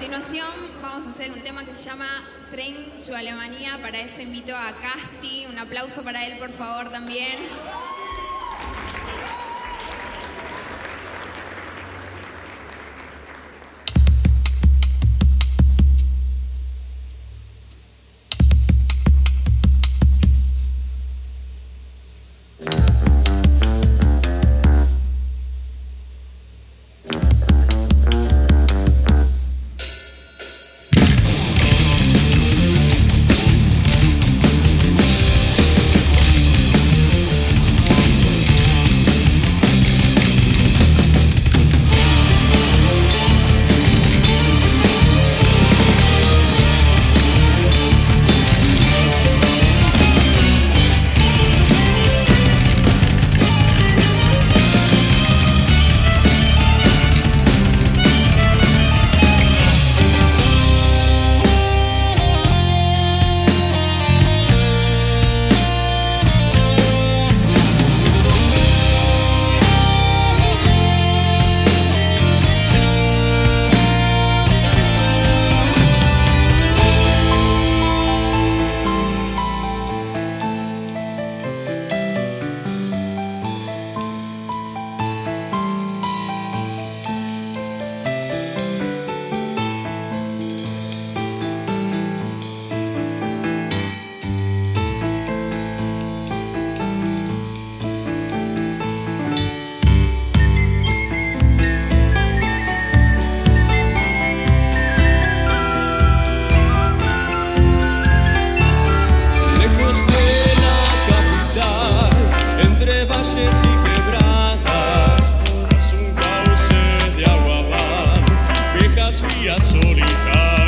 continuación vamos a hacer un tema que se llama Train to Alemania. Para eso invito a Casti. Un aplauso para él, por favor, también. solidão.